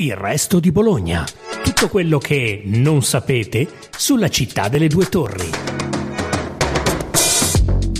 Il resto di Bologna. Tutto quello che non sapete sulla città delle due torri.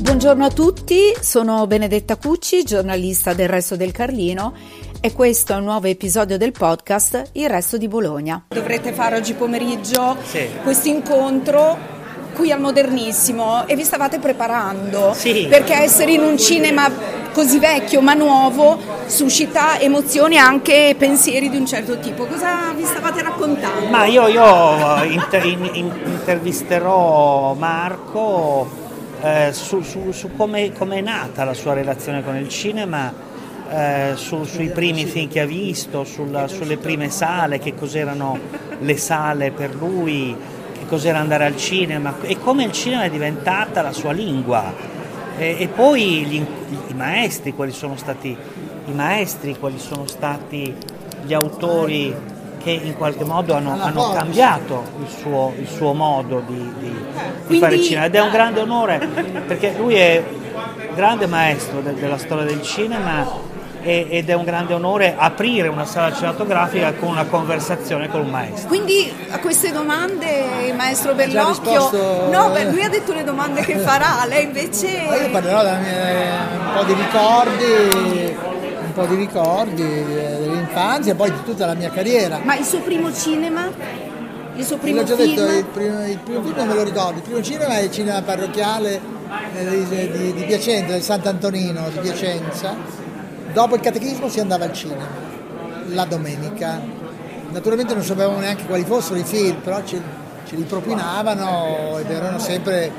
Buongiorno a tutti, sono Benedetta Cucci, giornalista del Resto del Carlino e questo è un nuovo episodio del podcast Il Resto di Bologna. Dovrete fare oggi pomeriggio sì. questo incontro qui al Modernissimo e vi stavate preparando sì. perché essere in un cinema così vecchio ma nuovo suscita emozioni e anche pensieri di un certo tipo. Cosa vi stavate raccontando? Ma io, io inter- in- intervisterò Marco eh, su, su, su come è nata la sua relazione con il cinema. Eh, su, sui primi film che ha visto, sulla, sulle prime sale, che cos'erano le sale per lui, cos'era andare al cinema e come il cinema è diventata la sua lingua. E, e poi gli, i maestri, quali sono stati i maestri, quali sono stati gli autori che in qualche modo hanno, hanno cambiato il suo, il suo, modo di, di, di fare cinema. Ed è un grande onore perché lui è grande maestro de, della storia del cinema ed è un grande onore aprire una sala cinematografica con una conversazione con un maestro. Quindi a queste domande il maestro Bellocchio... Risposto... No, beh, lui ha detto le domande che farà, lei invece... Io parlerò mia, un po' di ricordi, un po' di ricordi dell'infanzia e poi di tutta la mia carriera. Ma il suo primo cinema? Il suo primo L'ho già film? detto, il primo, il primo film non me lo ricordo, il primo cinema è il cinema parrocchiale eh, di, di, di Piacenza, del Sant'Antonino di Piacenza Dopo il catechismo si andava al cinema, la domenica. Naturalmente non sapevamo neanche quali fossero i film, però ce, ce li propinavano ed erano sempre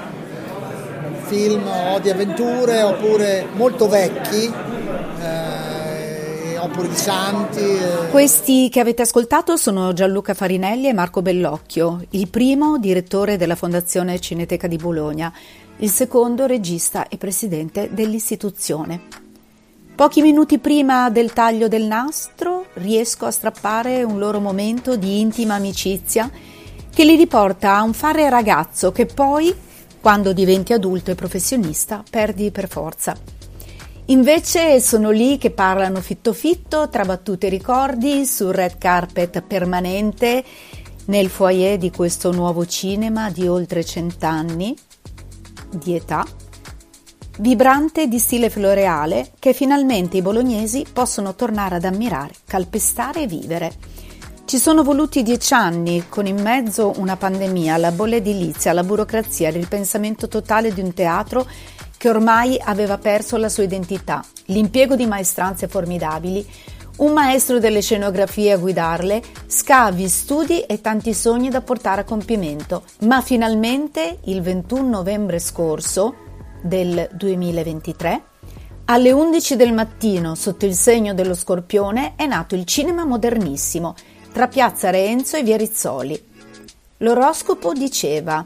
film o di avventure oppure molto vecchi. Eh, oppure di santi. Eh. Questi che avete ascoltato sono Gianluca Farinelli e Marco Bellocchio, il primo direttore della Fondazione Cineteca di Bologna, il secondo regista e presidente dell'istituzione. Pochi minuti prima del taglio del nastro riesco a strappare un loro momento di intima amicizia che li riporta a un fare ragazzo che poi, quando diventi adulto e professionista, perdi per forza. Invece sono lì che parlano fitto fitto, tra battute e ricordi, sul red carpet permanente, nel foyer di questo nuovo cinema di oltre cent'anni di età vibrante di stile floreale che finalmente i bolognesi possono tornare ad ammirare, calpestare e vivere. Ci sono voluti dieci anni, con in mezzo una pandemia, la bolla edilizia, la burocrazia, il ripensamento totale di un teatro che ormai aveva perso la sua identità, l'impiego di maestranze formidabili, un maestro delle scenografie a guidarle, scavi, studi e tanti sogni da portare a compimento. Ma finalmente, il 21 novembre scorso, del 2023, alle 11 del mattino, sotto il segno dello scorpione, è nato il cinema modernissimo tra Piazza Reenzo e Via Rizzoli. L'oroscopo diceva: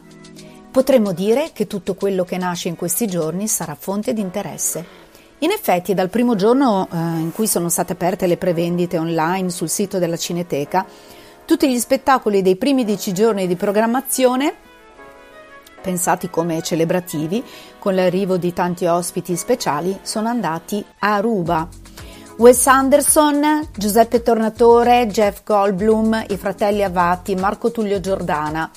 Potremmo dire che tutto quello che nasce in questi giorni sarà fonte di interesse. In effetti, dal primo giorno eh, in cui sono state aperte le prevendite online sul sito della Cineteca, tutti gli spettacoli dei primi dieci giorni di programmazione pensati come celebrativi, con l'arrivo di tanti ospiti speciali, sono andati a ruba. Wes Anderson, Giuseppe Tornatore, Jeff Goldblum, i fratelli Avati, Marco Tullio Giordana,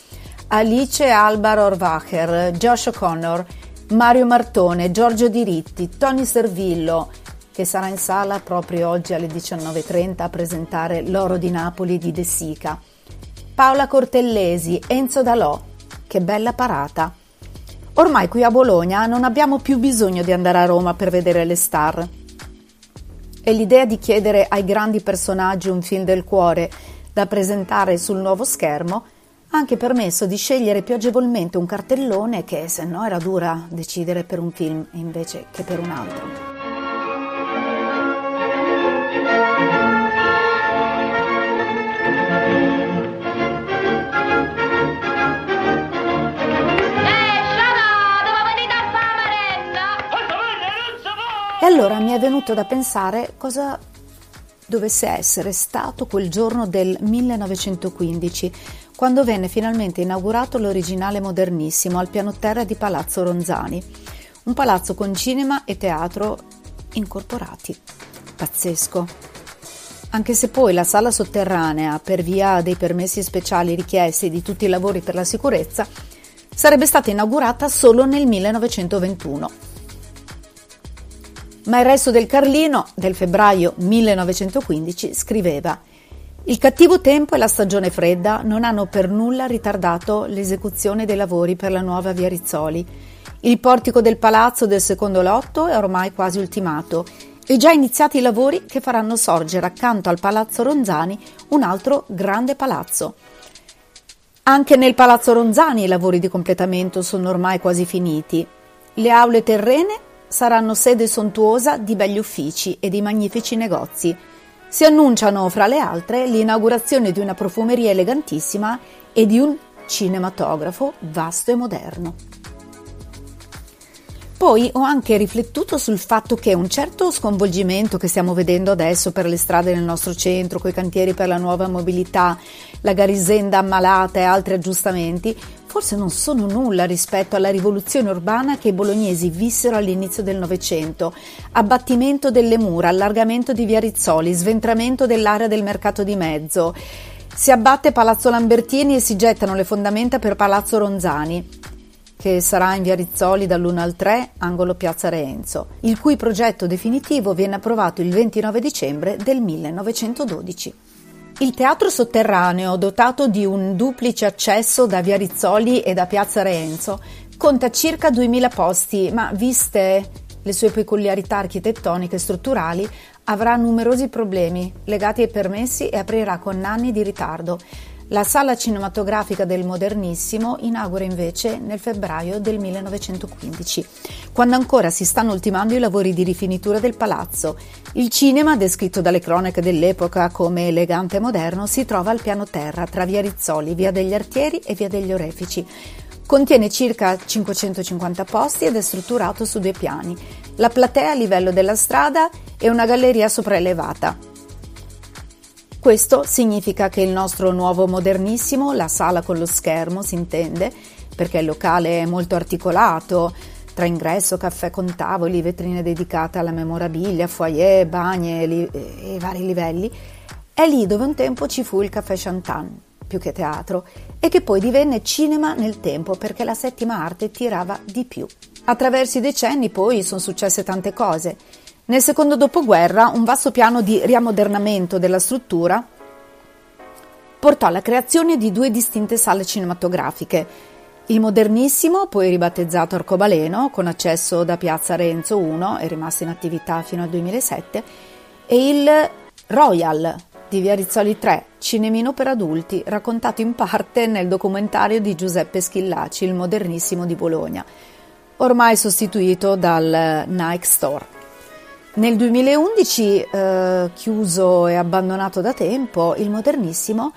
Alice Alba Rohrwacher, Josh O'Connor, Mario Martone, Giorgio Diritti, Tony Servillo, che sarà in sala proprio oggi alle 19.30 a presentare L'oro di Napoli di De Sica, Paola Cortellesi, Enzo Dalò, che bella parata! Ormai qui a Bologna non abbiamo più bisogno di andare a Roma per vedere le star. E l'idea di chiedere ai grandi personaggi un film del cuore da presentare sul nuovo schermo ha anche permesso di scegliere più agevolmente un cartellone che se no era dura decidere per un film invece che per un altro. E allora mi è venuto da pensare cosa dovesse essere stato quel giorno del 1915, quando venne finalmente inaugurato l'originale modernissimo al piano terra di Palazzo Ronzani, un palazzo con cinema e teatro incorporati. Pazzesco. anche se poi la sala sotterranea, per via dei permessi speciali richiesti di tutti i lavori per la sicurezza, sarebbe stata inaugurata solo nel 1921. Ma il resto del Carlino, del febbraio 1915, scriveva il cattivo tempo e la stagione fredda non hanno per nulla ritardato l'esecuzione dei lavori per la nuova via Rizzoli. Il portico del palazzo del secondo lotto è ormai quasi ultimato e già iniziati i lavori che faranno sorgere accanto al palazzo Ronzani un altro grande palazzo. Anche nel palazzo Ronzani i lavori di completamento sono ormai quasi finiti. Le aule terrene saranno sede sontuosa di begli uffici e di magnifici negozi si annunciano, fra le altre, l'inaugurazione di una profumeria elegantissima e di un cinematografo vasto e moderno. Poi ho anche riflettuto sul fatto che un certo sconvolgimento che stiamo vedendo adesso per le strade nel nostro centro, coi cantieri per la nuova mobilità, la garisenda ammalata e altri aggiustamenti, forse non sono nulla rispetto alla rivoluzione urbana che i bolognesi vissero all'inizio del Novecento. Abbattimento delle mura, allargamento di via Rizzoli, sventramento dell'area del mercato di mezzo. Si abbatte Palazzo Lambertini e si gettano le fondamenta per Palazzo Ronzani che sarà in via Rizzoli dall'1 al 3, angolo Piazza Reenzo, il cui progetto definitivo viene approvato il 29 dicembre del 1912. Il teatro sotterraneo, dotato di un duplice accesso da via Rizzoli e da Piazza Reenzo, conta circa 2000 posti, ma viste le sue peculiarità architettoniche e strutturali, avrà numerosi problemi legati ai permessi e aprirà con anni di ritardo. La sala cinematografica del Modernissimo inaugura invece nel febbraio del 1915, quando ancora si stanno ultimando i lavori di rifinitura del palazzo. Il cinema, descritto dalle cronache dell'epoca come elegante e moderno, si trova al piano terra tra via Rizzoli, via degli Artieri e via degli Orefici. Contiene circa 550 posti ed è strutturato su due piani, la platea a livello della strada e una galleria sopraelevata. Questo significa che il nostro nuovo modernissimo, la sala con lo schermo, si intende, perché il locale è molto articolato, tra ingresso, caffè con tavoli, vetrine dedicate alla memorabilia, foyer, bagni e, e vari livelli, è lì dove un tempo ci fu il caffè Chantan, più che teatro, e che poi divenne cinema nel tempo perché la settima arte tirava di più. Attraverso i decenni poi sono successe tante cose. Nel secondo dopoguerra un vasto piano di riammodernamento della struttura portò alla creazione di due distinte sale cinematografiche. Il modernissimo, poi ribattezzato Arcobaleno, con accesso da piazza Renzo 1 è rimasto in attività fino al 2007, e il Royal di Via Rizzoli 3, cinemino per adulti, raccontato in parte nel documentario di Giuseppe Schillaci, Il modernissimo di Bologna, ormai sostituito dal Nike Store. Nel 2011, eh, chiuso e abbandonato da tempo, il modernissimo,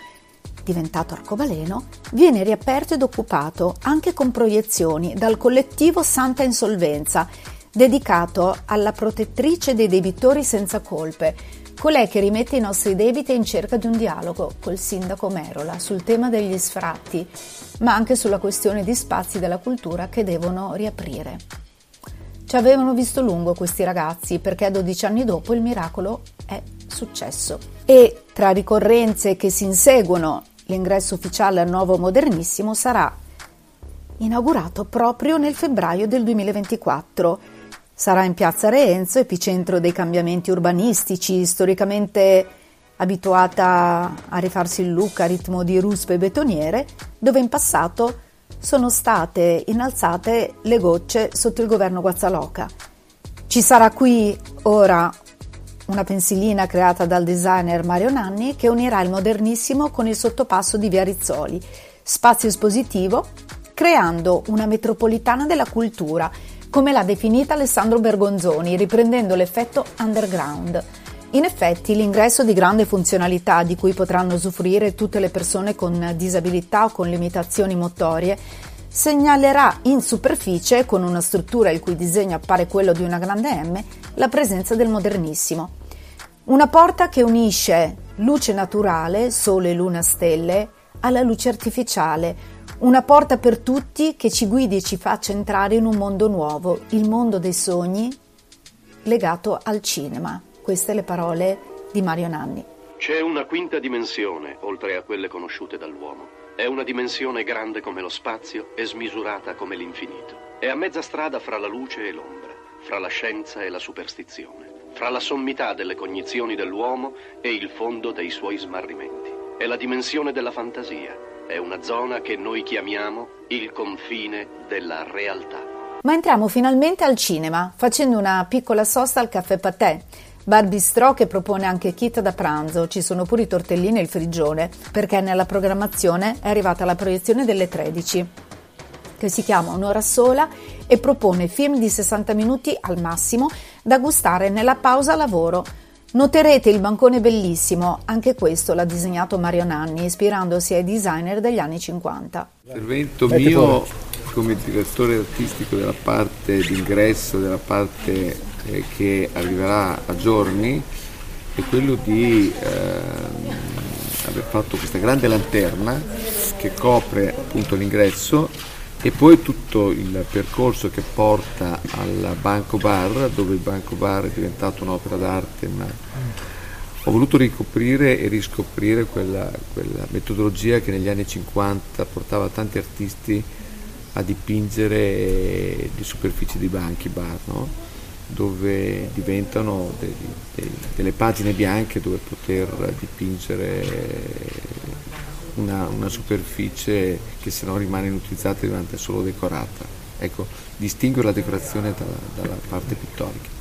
diventato arcobaleno, viene riaperto ed occupato anche con proiezioni dal collettivo Santa Insolvenza, dedicato alla protettrice dei debitori senza colpe, colei che rimette i nostri debiti in cerca di un dialogo col sindaco Merola sul tema degli sfratti, ma anche sulla questione di spazi della cultura che devono riaprire. Ci avevano visto lungo questi ragazzi perché 12 anni dopo il miracolo è successo. E tra ricorrenze che si inseguono, l'ingresso ufficiale al nuovo modernissimo sarà inaugurato proprio nel febbraio del 2024. Sarà in piazza Reenzo, epicentro dei cambiamenti urbanistici, storicamente abituata a rifarsi il look a ritmo di ruspe betoniere, dove in passato sono state innalzate le gocce sotto il governo Guazzaloca. Ci sarà qui ora una pensilina creata dal designer Mario Nanni che unirà il modernissimo con il sottopasso di Via Rizzoli, spazio espositivo, creando una metropolitana della cultura, come l'ha definita Alessandro Bergonzoni, riprendendo l'effetto underground. In effetti l'ingresso di grande funzionalità di cui potranno usufruire tutte le persone con disabilità o con limitazioni motorie segnalerà in superficie, con una struttura il cui disegno appare quello di una grande M, la presenza del modernissimo. Una porta che unisce luce naturale, sole, luna, stelle, alla luce artificiale, una porta per tutti che ci guidi e ci faccia entrare in un mondo nuovo, il mondo dei sogni legato al cinema. Queste le parole di Mario Nanni. C'è una quinta dimensione, oltre a quelle conosciute dall'uomo. È una dimensione grande come lo spazio e smisurata come l'infinito. È a mezza strada fra la luce e l'ombra, fra la scienza e la superstizione, fra la sommità delle cognizioni dell'uomo e il fondo dei suoi smarrimenti. È la dimensione della fantasia. È una zona che noi chiamiamo il confine della realtà. Ma entriamo finalmente al cinema, facendo una piccola sosta al caffè patè Bar Bistrò che propone anche kit da pranzo, ci sono pure i tortellini e il frigione, perché nella programmazione è arrivata la proiezione delle 13, che si chiama Un'ora sola e propone film di 60 minuti al massimo da gustare nella pausa lavoro. Noterete il bancone bellissimo, anche questo l'ha disegnato Mario Nanni, ispirandosi ai designer degli anni 50. L'intervento mio come direttore artistico della parte d'ingresso, della parte eh, che arriverà a giorni è quello di eh, aver fatto questa grande lanterna che copre appunto l'ingresso e poi tutto il percorso che porta al banco bar dove il banco bar è diventato un'opera d'arte ma ho voluto ricoprire e riscoprire quella, quella metodologia che negli anni 50 portava tanti artisti a dipingere le superfici di banchi bar no? Dove diventano dei, dei, delle pagine bianche dove poter dipingere una, una superficie che se no rimane inutilizzata e diventa solo decorata. Ecco, distinguere la decorazione dalla, dalla parte pittorica.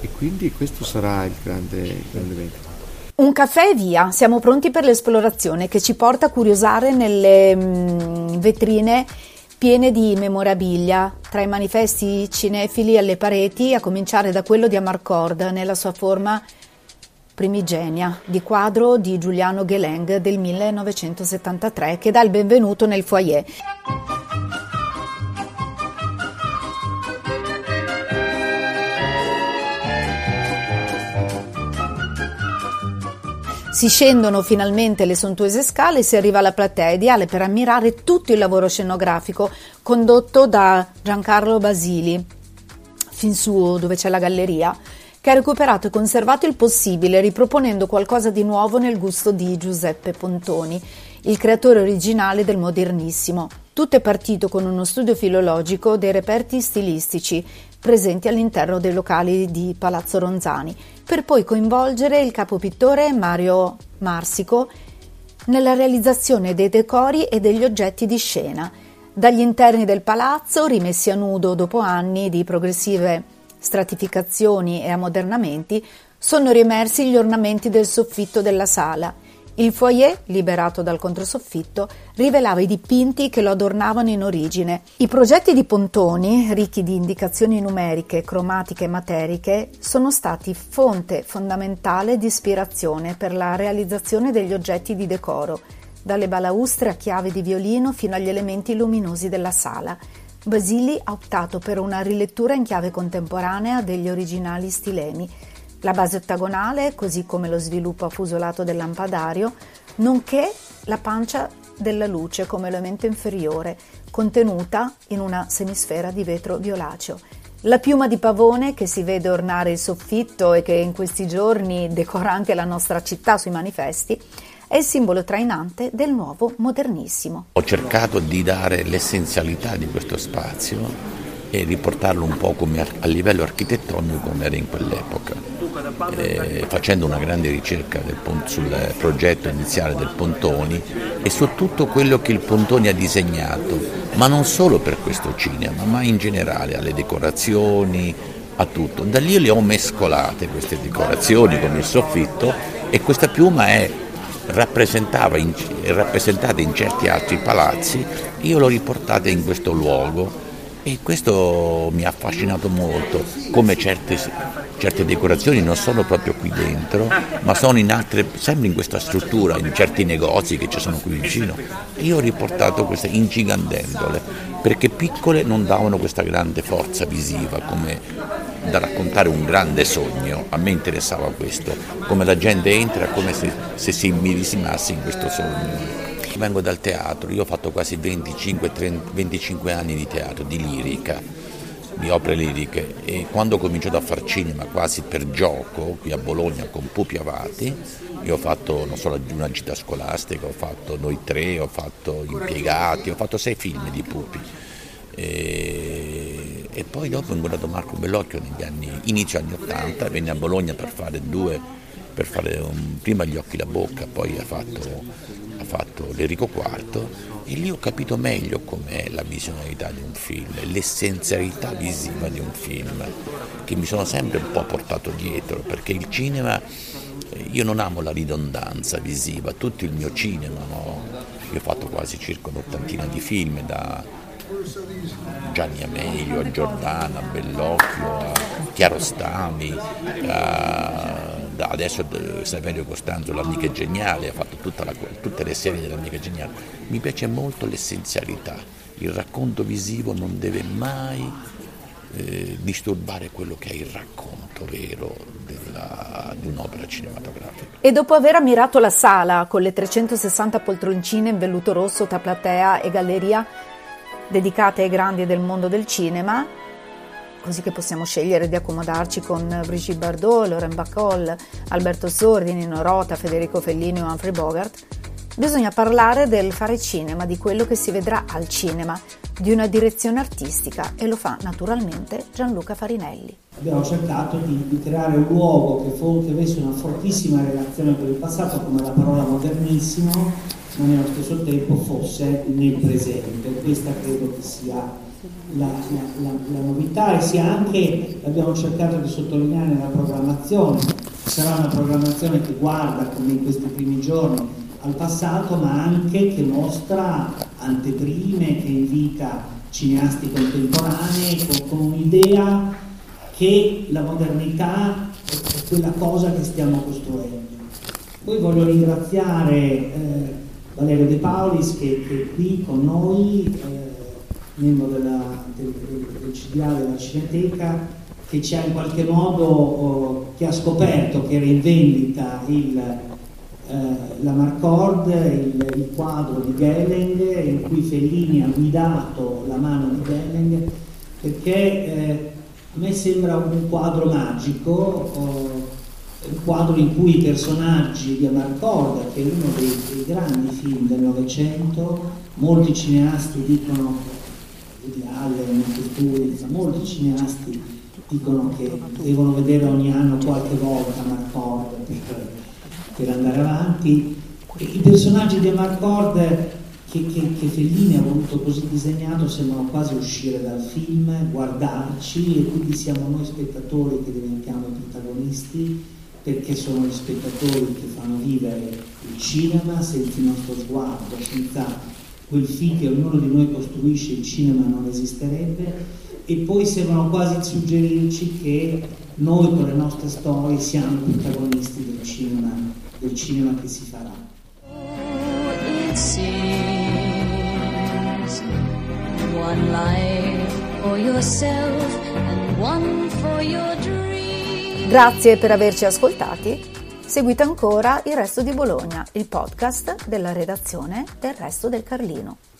E quindi questo sarà il grande, il grande evento. Un caffè e via, siamo pronti per l'esplorazione che ci porta a curiosare nelle mm, vetrine piene di memorabilia, tra i manifesti cinefili alle pareti, a cominciare da quello di Amarcord nella sua forma primigenia, di quadro di Giuliano Geleng del 1973, che dà il benvenuto nel foyer. Si scendono finalmente le sontuose scale e si arriva alla platea ideale per ammirare tutto il lavoro scenografico condotto da Giancarlo Basili, fin su dove c'è la galleria, che ha recuperato e conservato il possibile, riproponendo qualcosa di nuovo nel gusto di Giuseppe Pontoni, il creatore originale del modernissimo. Tutto è partito con uno studio filologico dei reperti stilistici presenti all'interno dei locali di Palazzo Ronzani, per poi coinvolgere il capopittore Mario Marsico nella realizzazione dei decori e degli oggetti di scena, dagli interni del palazzo, rimessi a nudo dopo anni di progressive stratificazioni e ammodernamenti, sono riemersi gli ornamenti del soffitto della sala, il foyer, liberato dal controsoffitto, rivelava i dipinti che lo adornavano in origine. I progetti di Pontoni, ricchi di indicazioni numeriche, cromatiche e materiche, sono stati fonte fondamentale di ispirazione per la realizzazione degli oggetti di decoro, dalle balaustre a chiave di violino fino agli elementi luminosi della sala. Basili ha optato per una rilettura in chiave contemporanea degli originali stilemi la base ottagonale, così come lo sviluppo affusolato del lampadario, nonché la pancia della luce come elemento inferiore, contenuta in una semisfera di vetro violaceo. La piuma di pavone che si vede ornare il soffitto e che in questi giorni decora anche la nostra città sui manifesti, è il simbolo trainante del nuovo modernissimo. Ho cercato di dare l'essenzialità di questo spazio e riportarlo un po' a livello architettonico come era in quell'epoca eh, facendo una grande ricerca del, sul progetto iniziale del Pontoni e su tutto quello che il Pontoni ha disegnato, ma non solo per questo cinema, ma in generale alle decorazioni, a tutto. Da lì le ho mescolate queste decorazioni con il soffitto e questa piuma è rappresentava in, rappresentata in certi altri palazzi, io l'ho riportata in questo luogo e questo mi ha affascinato molto, come certe certe decorazioni non sono proprio qui dentro, ma sono in altre, sempre in questa struttura, in certi negozi che ci sono qui vicino. E io ho riportato queste ingigantendole, perché piccole non davano questa grande forza visiva, come da raccontare un grande sogno. A me interessava questo, come la gente entra, come se, se si immedesimasse in questo sogno. Vengo dal teatro, io ho fatto quasi 25, 30, 25 anni di teatro, di lirica di opere liriche e quando ho cominciato a far cinema quasi per gioco qui a Bologna con Pupi Avati, io ho fatto non solo una gita scolastica, ho fatto Noi tre, ho fatto Impiegati, ho fatto sei film di Pupi. E, e poi dopo ho incontrato Marco Bellocchio negli anni, inizio anni 80, venne a Bologna per fare due, per fare un, prima gli occhi la bocca, poi ha fatto, fatto l'Enrico IV e lì ho capito meglio com'è la visionalità di un film, l'essenzialità visiva di un film, che mi sono sempre un po' portato dietro, perché il cinema, io non amo la ridondanza visiva, tutto il mio cinema, no? io ho fatto quasi circa un'ottantina di film, da Gianni Amelio a Giordana, a Bellocchio, a Chiarostami, a adesso Saverio Costanzo, l'amica geniale, ha fatto la, tutte le serie dell'amica geniale. Mi piace molto l'essenzialità, il racconto visivo non deve mai eh, disturbare quello che è il racconto vero della, di un'opera cinematografica. E dopo aver ammirato la sala con le 360 poltroncine in velluto rosso tra platea e galleria dedicate ai grandi del mondo del cinema, così che possiamo scegliere di accomodarci con Brigitte Bardot, Laurent Bacall, Alberto Sordi, Nino Rota, Federico Fellini o Humphrey Bogart, bisogna parlare del fare cinema, di quello che si vedrà al cinema, di una direzione artistica e lo fa naturalmente Gianluca Farinelli. Abbiamo cercato di, di creare un luogo che, fu, che avesse una fortissima relazione con il passato, come la parola modernissimo, ma nello stesso tempo fosse nel presente. Questa credo che sia la, la, la, novità e sia anche, abbiamo cercato di sottolineare la programmazione, sarà una programmazione che guarda come in questi primi giorni al passato ma anche che mostra anteprime, che invita cineasti contemporanei con, con un'idea che la modernità è quella cosa che stiamo costruendo. Poi voglio ringraziare eh, Valerio De Paulis che, che, è qui con noi. Eh, membro della, del, del, CDA della Cineteca, che ci ha in qualche modo, oh, che ha scoperto che era in vendita il, eh, la Marcord, il, il, quadro di Gelling, in cui Fellini ha guidato la mano di Gelling, perché eh, a me sembra un quadro magico, oh, un quadro in cui i personaggi di Amarcord, che è uno dei, dei grandi film del Novecento, molti cineasti dicono Woody Allen, Studi, molti cineasti dicono che devono vedere ogni anno qualche volta Marcord per, per andare avanti. I personaggi di Marcord che, che, che, Fellini ha voluto così disegnato sembrano quasi uscire dal film, guardarci e quindi siamo noi spettatori che diventiamo i protagonisti perché sono gli spettatori che fanno vivere il cinema senza il nostro sguardo, senza quel film che ognuno di noi costruisce, il cinema non esisterebbe, e poi sembrano quasi suggerirci che noi con le nostre storie siamo protagonisti del cinema, del cinema che si farà. Grazie per averci ascoltati. Seguite ancora Il Resto di Bologna, il podcast della redazione del Resto del Carlino.